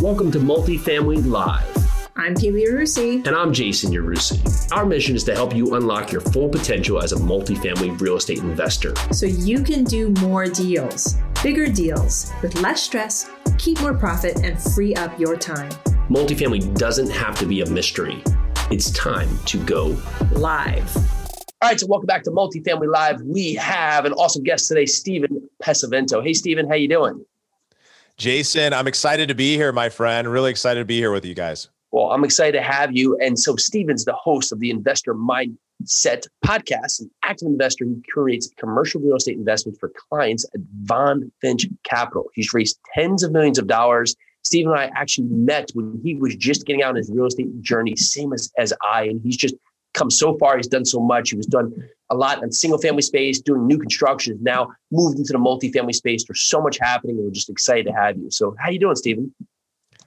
Welcome to Multifamily Live. I'm Pili Yarusi. And I'm Jason Yarusi. Our mission is to help you unlock your full potential as a multifamily real estate investor. So you can do more deals, bigger deals, with less stress, keep more profit, and free up your time. Multifamily doesn't have to be a mystery. It's time to go live. All right, so welcome back to Multifamily Live. We have an awesome guest today, Steven Pesavento. Hey, Steven, how you doing? Jason, I'm excited to be here, my friend. Really excited to be here with you guys. Well, I'm excited to have you. And so, Steven's the host of the Investor Mindset podcast, an active investor who curates commercial real estate investments for clients at Von Finch Capital. He's raised tens of millions of dollars. Steven and I actually met when he was just getting out on his real estate journey, same as, as I. And he's just come so far. He's done so much. He was done a lot in single family space, doing new construction. Now moved into the multifamily space. There's so much happening, and we're just excited to have you. So, how you doing, Steven?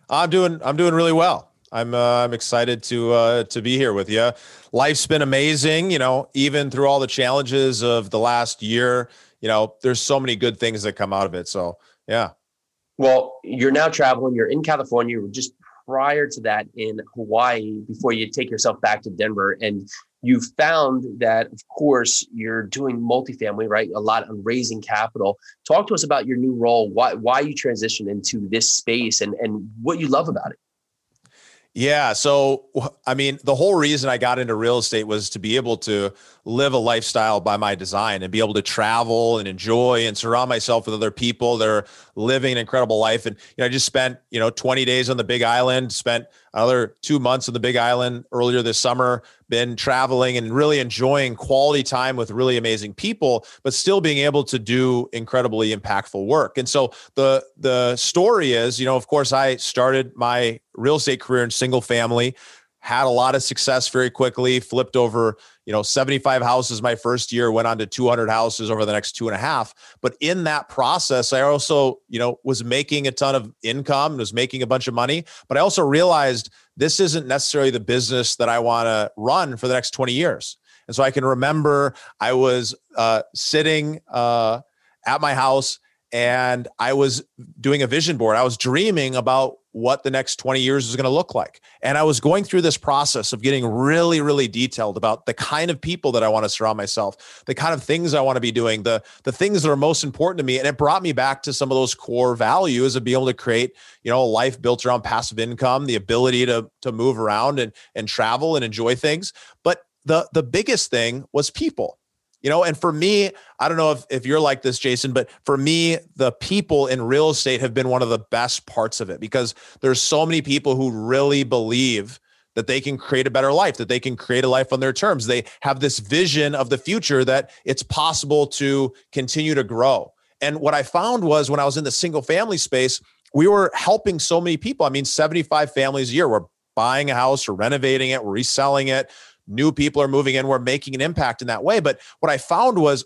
I'm doing. I'm doing really well. I'm uh, I'm excited to uh, to be here with you. Life's been amazing, you know, even through all the challenges of the last year. You know, there's so many good things that come out of it. So, yeah. Well, you're now traveling. You're in California. You're just prior to that in Hawaii before you take yourself back to Denver. And you found that, of course, you're doing multifamily, right? A lot on raising capital. Talk to us about your new role, why, why you transitioned into this space and, and what you love about it. Yeah. So, I mean, the whole reason I got into real estate was to be able to live a lifestyle by my design and be able to travel and enjoy and surround myself with other people that are living an incredible life. And, you know, I just spent, you know, 20 days on the big island, spent another two months on the big island earlier this summer, been traveling and really enjoying quality time with really amazing people, but still being able to do incredibly impactful work. And so the the story is, you know, of course, I started my real estate career in single family, had a lot of success very quickly, flipped over you know 75 houses my first year went on to 200 houses over the next two and a half. But in that process i also you know was making a ton of income was making a bunch of money. But i also realized this isn't necessarily the business that i want to run for the next 20 years. And so i can remember i was uh, sitting uh, at my house and I was doing a vision board. I was dreaming about what the next 20 years is going to look like. And I was going through this process of getting really, really detailed about the kind of people that I want to surround myself, the kind of things I want to be doing, the, the things that are most important to me. And it brought me back to some of those core values of being able to create, you know, a life built around passive income, the ability to, to move around and, and travel and enjoy things. But the, the biggest thing was people you know and for me i don't know if, if you're like this jason but for me the people in real estate have been one of the best parts of it because there's so many people who really believe that they can create a better life that they can create a life on their terms. They have this vision of the future that it's possible to continue to grow. And what i found was when i was in the single family space we were helping so many people. I mean 75 families a year. We're buying a house or renovating it reselling it new people are moving in we're making an impact in that way but what i found was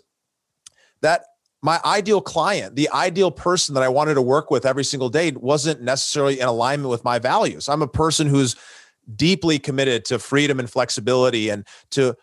that my ideal client the ideal person that i wanted to work with every single day wasn't necessarily in alignment with my values i'm a person who's deeply committed to freedom and flexibility and to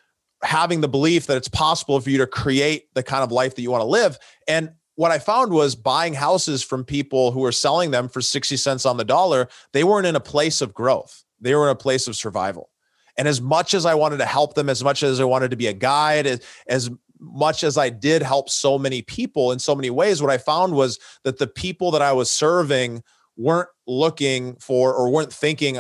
having the belief that it's possible for you to create the kind of life that you want to live and what I found was buying houses from people who were selling them for 60 cents on the dollar, they weren't in a place of growth. They were in a place of survival. And as much as I wanted to help them, as much as I wanted to be a guide, as, as much as I did help so many people in so many ways, what I found was that the people that I was serving weren't looking for or weren't thinking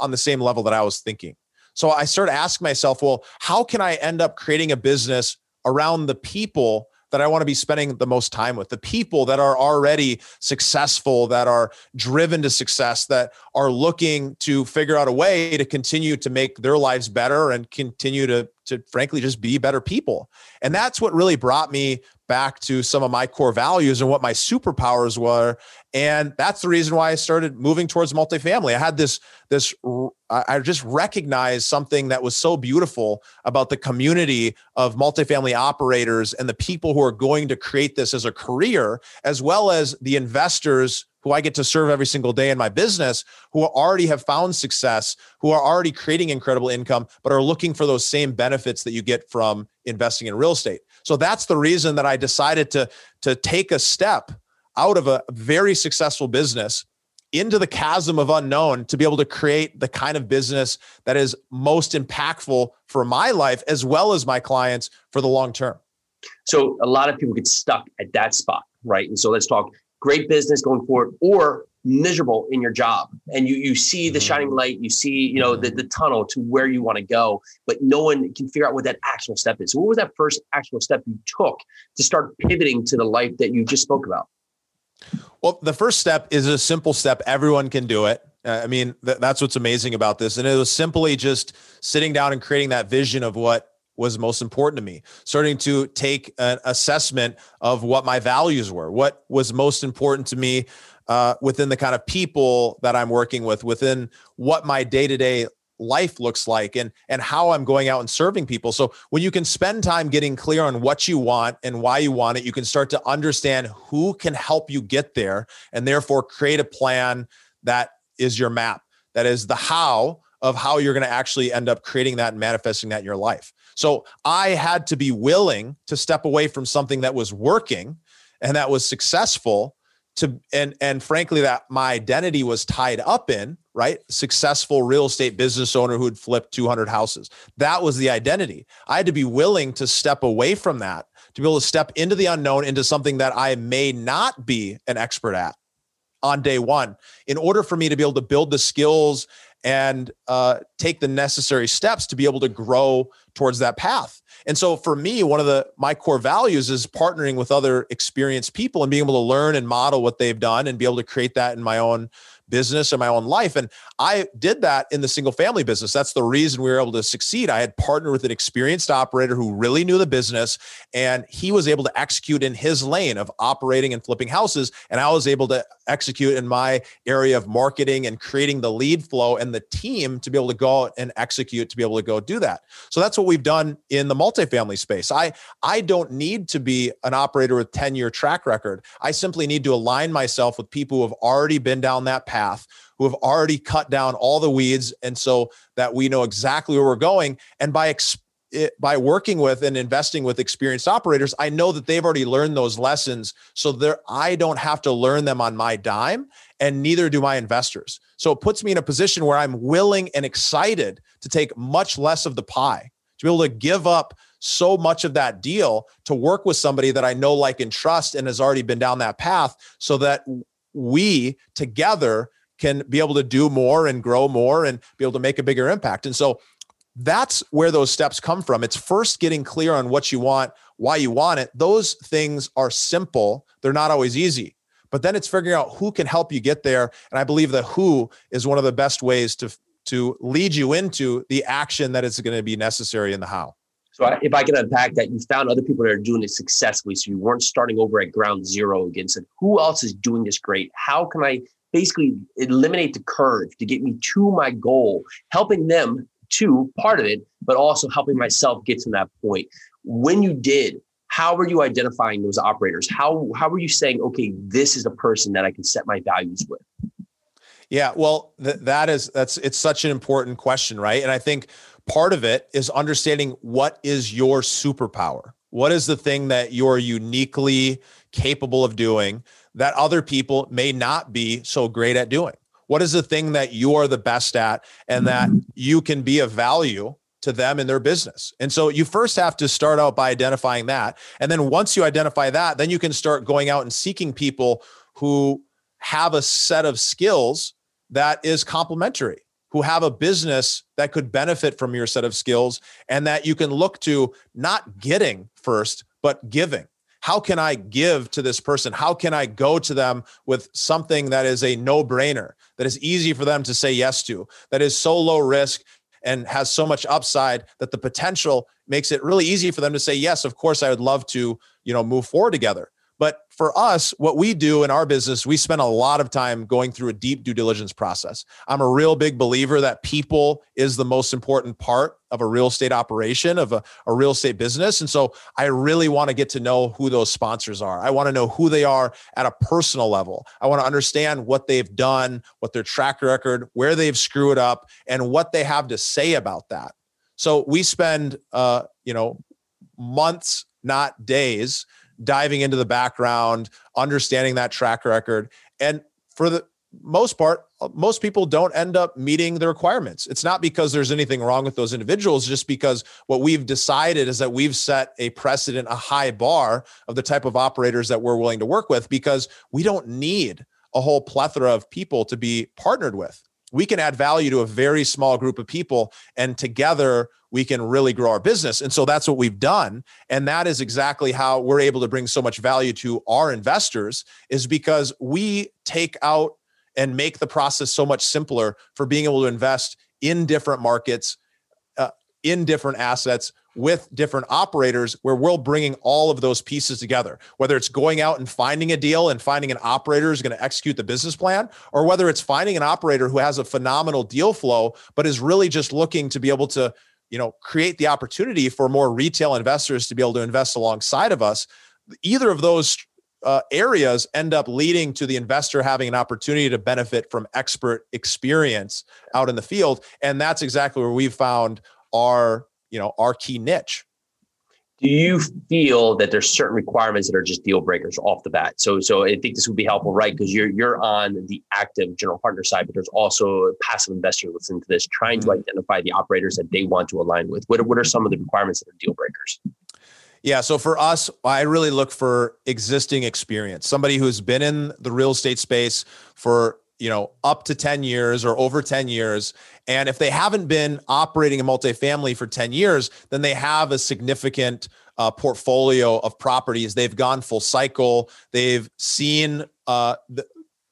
on the same level that I was thinking. So I started asking myself, well, how can I end up creating a business around the people that I want to be spending the most time with, the people that are already successful, that are driven to success, that are looking to figure out a way to continue to make their lives better and continue to to frankly just be better people. And that's what really brought me back to some of my core values and what my superpowers were. And that's the reason why I started moving towards multifamily. I had this, this, I just recognized something that was so beautiful about the community of multifamily operators and the people who are going to create this as a career, as well as the investors who I get to serve every single day in my business, who already have found success, who are already creating incredible income, but are looking for those same benefits that you get from investing in real estate. So that's the reason that I decided to, to take a step out of a very successful business into the chasm of unknown to be able to create the kind of business that is most impactful for my life as well as my clients for the long term. So a lot of people get stuck at that spot, right? And so let's talk great business going forward or miserable in your job. And you you see the shining mm-hmm. light you see you know the, the tunnel to where you want to go but no one can figure out what that actual step is. So what was that first actual step you took to start pivoting to the life that you just spoke about? Well the first step is a simple step. Everyone can do it. Uh, i mean th- that's what's amazing about this. And it was simply just sitting down and creating that vision of what was most important to me. Starting to take an assessment of what my values were what was most important to me uh, within the kind of people that i'm working with within what my day-to-day life looks like and and how i'm going out and serving people. So when you can spend time getting clear on what you want and why you want it you can start to understand who can help you get there and therefore create a plan that is your map that is the how of how you're going to actually end up creating that and manifesting that in your life. So I had to be willing to step away from something that was working and that was successful to and and frankly that my identity was tied up in right? Successful real estate business owner who had flipped 200 houses. That was the identity. I had to be willing to step away from that to be able to step into the unknown into something that i may not be an expert at on day one in order for me to be able to build the skills and uh, take the necessary steps to be able to grow towards that path. And so for me, one of the my core values is partnering with other experienced people and being able to learn and model what they've done and be able to create that in my own business and my own life. And I did that in the single family business. That's the reason we were able to succeed. I had partnered with an experienced operator who really knew the business and he was able to execute in his lane of operating and flipping houses. And I was able to execute in my area of marketing and creating the lead flow and the team to be able to go and execute to be able to go do that. So that's what we've done in the multifamily space. I I don't need to be an operator with 10 year track record. I simply need to align myself with people who have already been down that path who have already cut down all the weeds and so that we know exactly where we're going and by ex- it, by working with and investing with experienced operators, I know that they've already learned those lessons. So there, I don't have to learn them on my dime, and neither do my investors. So it puts me in a position where I'm willing and excited to take much less of the pie, to be able to give up so much of that deal to work with somebody that I know, like, and trust, and has already been down that path, so that we together can be able to do more and grow more and be able to make a bigger impact. And so that's where those steps come from. It's first getting clear on what you want, why you want it. Those things are simple, they're not always easy. But then it's figuring out who can help you get there. And I believe that who is one of the best ways to, to lead you into the action that is going to be necessary in the how. So if I can unpack that, you found other people that are doing it successfully. So you weren't starting over at ground zero again. Said, who else is doing this great? How can I basically eliminate the curve to get me to my goal, helping them to part of it, but also helping myself get to that point. When you did, how were you identifying those operators? How how were you saying, okay, this is a person that I can set my values with? Yeah, well, th- that is that's it's such an important question, right? And I think part of it is understanding what is your superpower. What is the thing that you're uniquely capable of doing that other people may not be so great at doing? What is the thing that you are the best at and that you can be of value to them in their business? And so you first have to start out by identifying that. And then once you identify that, then you can start going out and seeking people who have a set of skills that is complementary who have a business that could benefit from your set of skills and that you can look to not getting first, but giving how can I give to this person? How can I go to them with something that is a no brainer, that is easy for them to say yes to, that is so low risk and has so much upside that the potential makes it really easy for them to say, yes, of course, I would love to, you know, move forward together. For us, what we do in our business, we spend a lot of time going through a deep due diligence process. I'm a real big believer that people is the most important part of a real estate operation, of a, a real estate business. And so I really want to get to know who those sponsors are. I want to know who they are at a personal level. I want to understand what they've done, what their track record, where they've screwed up, and what they have to say about that. So we spend, uh, you know, months, not days diving into the background, understanding that track record. And for the most part, most people don't end up meeting the requirements. It's not because there's anything wrong with those individuals, just because what we've decided is that we've set a precedent, a high bar of the type of operators that we're willing to work with because we don't need a whole plethora of people to be partnered with. We can add value to a very small group of people, and together we can really grow our business. And so that's what we've done. And that is exactly how we're able to bring so much value to our investors, is because we take out and make the process so much simpler for being able to invest in different markets, uh, in different assets with different operators where we're bringing all of those pieces together. Whether it's going out and finding a deal and finding an operator who's going to execute the business plan or whether it's finding an operator who has a phenomenal deal flow but is really just looking to be able to you know create the opportunity for more retail investors to be able to invest alongside of us either of those uh, areas end up leading to the investor having an opportunity to benefit from expert experience out in the field. And that's exactly where we've found our you know our key niche do you feel that there's certain requirements that are just deal breakers off the bat so so i think this would be helpful right because you're you're on the active general partner side but there's also a passive investor listening to this trying mm-hmm. to identify the operators that they want to align with what, what are some of the requirements that are deal breakers yeah. So for us, I really look for existing experience, somebody who's been in the real estate space for you know up to 10 years or over 10 years. And if they haven't been operating a multifamily for 10 years then they have a significant uh, portfolio of properties. They've gone full cycle. They've seen uh, the,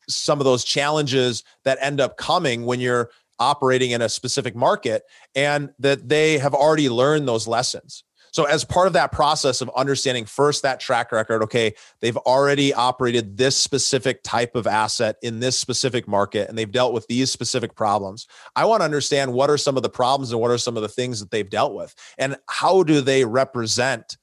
some of those challenges that end up coming when you're operating in a specific market and that they have already learned those lessons so, as part of that process of understanding first that track record, okay, they've already operated this specific type of asset in this specific market and they've dealt with these specific problems. I want to understand what are some of the problems and what are some of the things that they've dealt with and how do they represent,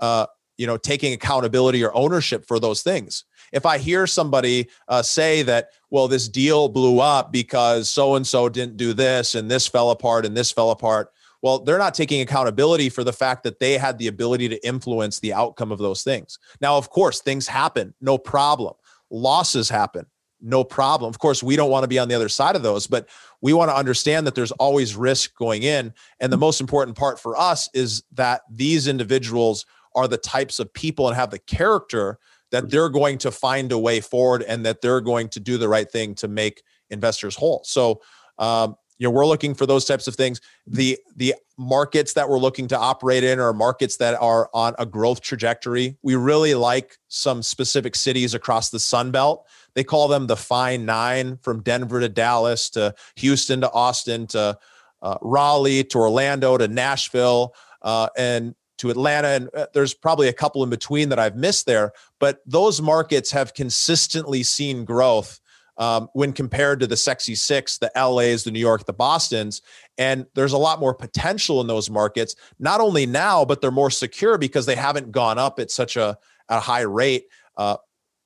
uh, you know, taking accountability or ownership for those things. If I hear somebody uh, say that, well, this deal blew up because so and so didn't do this and this fell apart and this fell apart, well, they're not taking accountability for the fact that they had the ability to influence the outcome of those things. Now, of course, things happen, no problem. Losses happen, no problem. Of course, we don't want to be on the other side of those, but we want to understand that there's always risk going in. And the most important part for us is that these individuals are the types of people and have the character that they're going to find a way forward and that they're going to do the right thing to make investors whole. So, um, you know we're looking for those types of things the the markets that we're looking to operate in are markets that are on a growth trajectory we really like some specific cities across the sun belt they call them the fine nine from denver to dallas to houston to austin to uh, raleigh to orlando to nashville uh, and to Atlanta, and uh, there's probably a couple in between that I've missed there. But those markets have consistently seen growth um, when compared to the sexy six, the LAs, the New York, the Bostons. And there's a lot more potential in those markets, not only now, but they're more secure because they haven't gone up at such a, a high rate. Uh,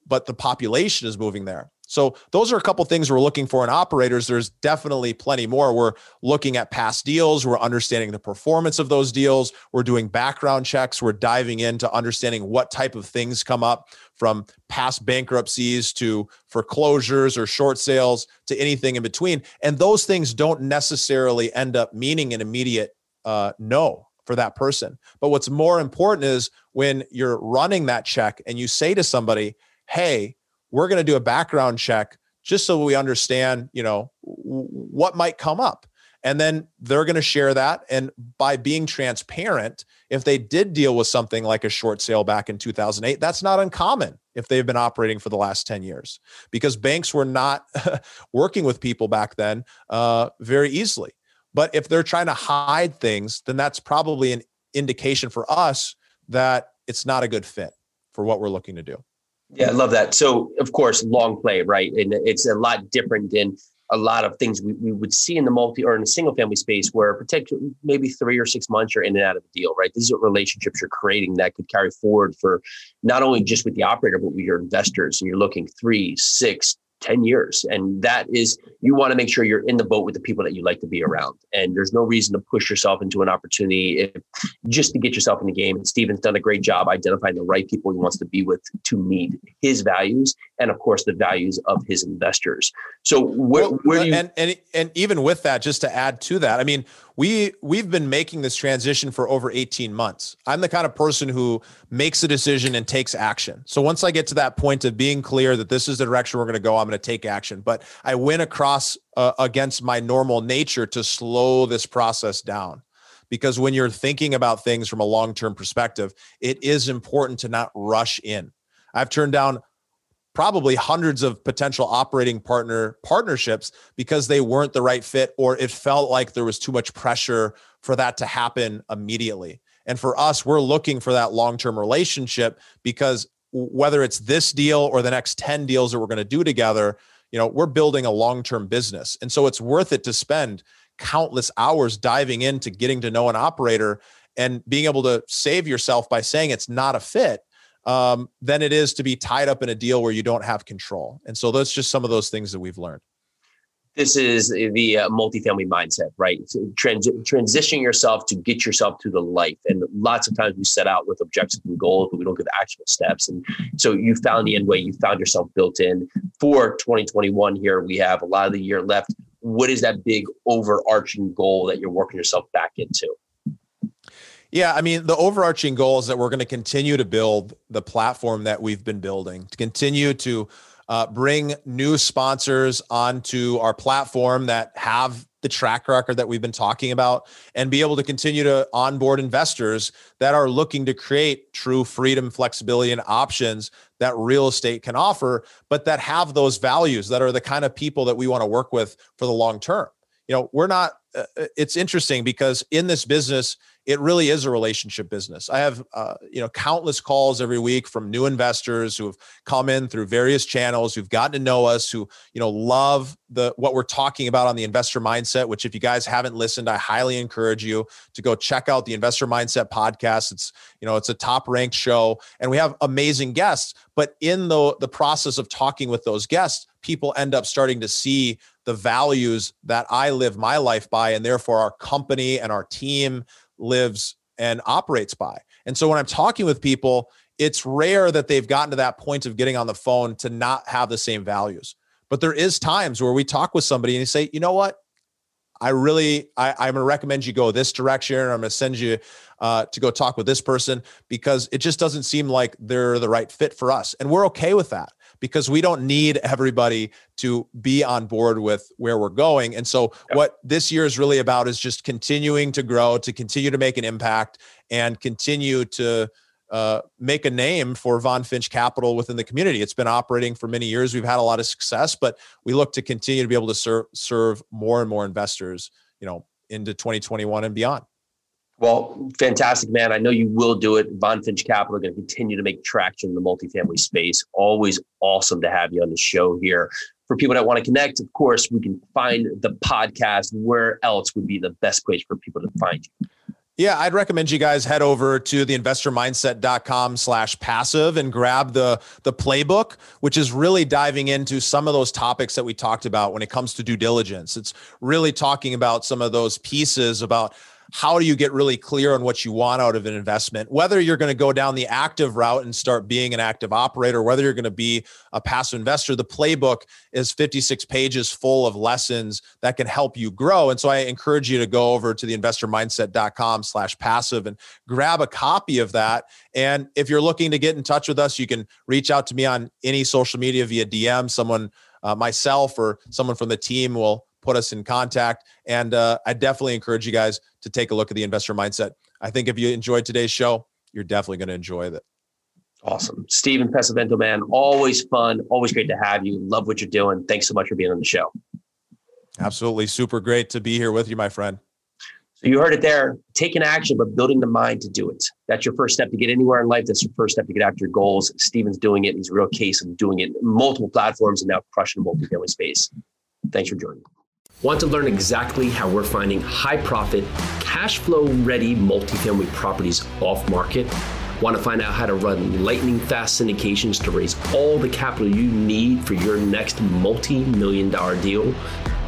but the population is moving there. So those are a couple things we're looking for in operators. There's definitely plenty more. We're looking at past deals. We're understanding the performance of those deals. We're doing background checks. We're diving into understanding what type of things come up from past bankruptcies to foreclosures or short sales to anything in between. And those things don't necessarily end up meaning an immediate uh, no for that person. But what's more important is when you're running that check and you say to somebody, hey, we're going to do a background check just so we understand, you know, what might come up. And then they're going to share that. And by being transparent, if they did deal with something like a short sale back in 2008, that's not uncommon if they've been operating for the last 10 years because banks were not working with people back then uh, very easily. But if they're trying to hide things, then that's probably an indication for us that it's not a good fit for what we're looking to do. Yeah, I love that. So, of course, long play, right? And it's a lot different than a lot of things we, we would see in the multi or in a single family space where particularly maybe three or six months you're in and out of a deal, right? These are relationships you're creating that could carry forward for not only just with the operator, but with your investors. And you're looking three, six, 10 years. And that is, you want to make sure you're in the boat with the people that you like to be around. And there's no reason to push yourself into an opportunity if, just to get yourself in the game. And Steven's done a great job identifying the right people he wants to be with to meet his values and, of course, the values of his investors. So, where, well, where you. And, and, and even with that, just to add to that, I mean, we we've been making this transition for over 18 months. I'm the kind of person who makes a decision and takes action. So once I get to that point of being clear that this is the direction we're going to go, I'm going to take action. But I went across uh, against my normal nature to slow this process down. Because when you're thinking about things from a long term perspective, it is important to not rush in. I've turned down probably hundreds of potential operating partner partnerships because they weren't the right fit or it felt like there was too much pressure for that to happen immediately. And for us, we're looking for that long-term relationship because whether it's this deal or the next 10 deals that we're going to do together, you know, we're building a long-term business. And so it's worth it to spend countless hours diving into getting to know an operator and being able to save yourself by saying it's not a fit um, than it is to be tied up in a deal where you don't have control. And so that's just some of those things that we've learned. This is the uh, multifamily mindset, right? Trans- transitioning yourself to get yourself to the life. And lots of times we set out with objectives and goals, but we don't get the actual steps. And so you found the end way, you found yourself built in for 2021 here. We have a lot of the year left. What is that big overarching goal that you're working yourself back into? Yeah, I mean, the overarching goal is that we're going to continue to build the platform that we've been building, to continue to uh, bring new sponsors onto our platform that have the track record that we've been talking about, and be able to continue to onboard investors that are looking to create true freedom, flexibility, and options that real estate can offer, but that have those values that are the kind of people that we want to work with for the long term. You know, we're not, uh, it's interesting because in this business, it really is a relationship business. I have, uh, you know, countless calls every week from new investors who have come in through various channels, who've gotten to know us, who, you know, love the what we're talking about on the investor mindset. Which, if you guys haven't listened, I highly encourage you to go check out the Investor Mindset podcast. It's, you know, it's a top ranked show, and we have amazing guests. But in the the process of talking with those guests, people end up starting to see the values that I live my life by, and therefore our company and our team lives and operates by. And so when I'm talking with people, it's rare that they've gotten to that point of getting on the phone to not have the same values. But there is times where we talk with somebody and you say, you know what? I really, I, I'm going to recommend you go this direction. I'm going to send you uh, to go talk with this person because it just doesn't seem like they're the right fit for us. And we're okay with that because we don't need everybody to be on board with where we're going. And so, yeah. what this year is really about is just continuing to grow, to continue to make an impact, and continue to uh, make a name for VonFinch Capital within the community. It's been operating for many years. We've had a lot of success, but we look to continue to be able to serve serve more and more investors, you know, into 2021 and beyond. Well, fantastic, man. I know you will do it. VonFinch Capital are going to continue to make traction in the multifamily space. Always awesome to have you on the show here. For people that want to connect, of course, we can find the podcast. Where else would be the best place for people to find you? Yeah, I'd recommend you guys head over to the investormindset.com slash passive and grab the, the playbook, which is really diving into some of those topics that we talked about when it comes to due diligence. It's really talking about some of those pieces about how do you get really clear on what you want out of an investment? Whether you're going to go down the active route and start being an active operator whether you're going to be a passive investor the playbook is 56 pages full of lessons that can help you grow. And so i encourage you to go over to the investormindset.com slash passive and grab a copy of that. And if you're looking to get in touch with us you can reach out to me on any social media via dm someone uh, myself or someone from the team will put us in contact. And uh, I definitely encourage you guys to take a look at the investor mindset. I think if you enjoyed today's show, you're definitely going to enjoy it. Awesome. Steven Pesavento, man, always fun. Always great to have you. Love what you're doing. Thanks so much for being on the show. Absolutely. Super great to be here with you, my friend. So you heard it there. Taking action, but building the mind to do it. That's your first step to get anywhere in life. That's your first step to get after your goals. Steven's doing it. He's a real case of doing it multiple platforms and now crushing the multifamily space. Thanks for joining. Want to learn exactly how we're finding high profit, cash flow ready multifamily properties off market? Want to find out how to run lightning fast syndications to raise all the capital you need for your next multi million dollar deal?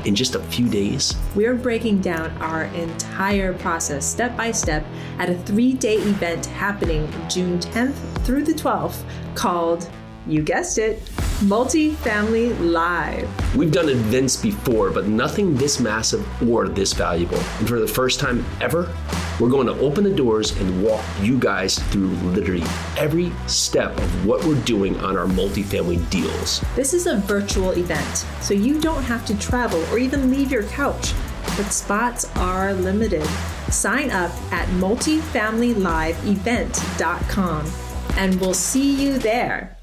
in just a few days? We're breaking down our entire process step by step at a three day event happening June 10th through the 12th called, you guessed it, Multifamily Live. We've done events before, but nothing this massive or this valuable. And for the first time ever, we're going to open the doors and walk you guys through literally every step of what we're doing on our multifamily deals. This is a virtual event, so you don't have to travel or even leave your couch, but spots are limited. Sign up at multifamilyliveevent.com and we'll see you there.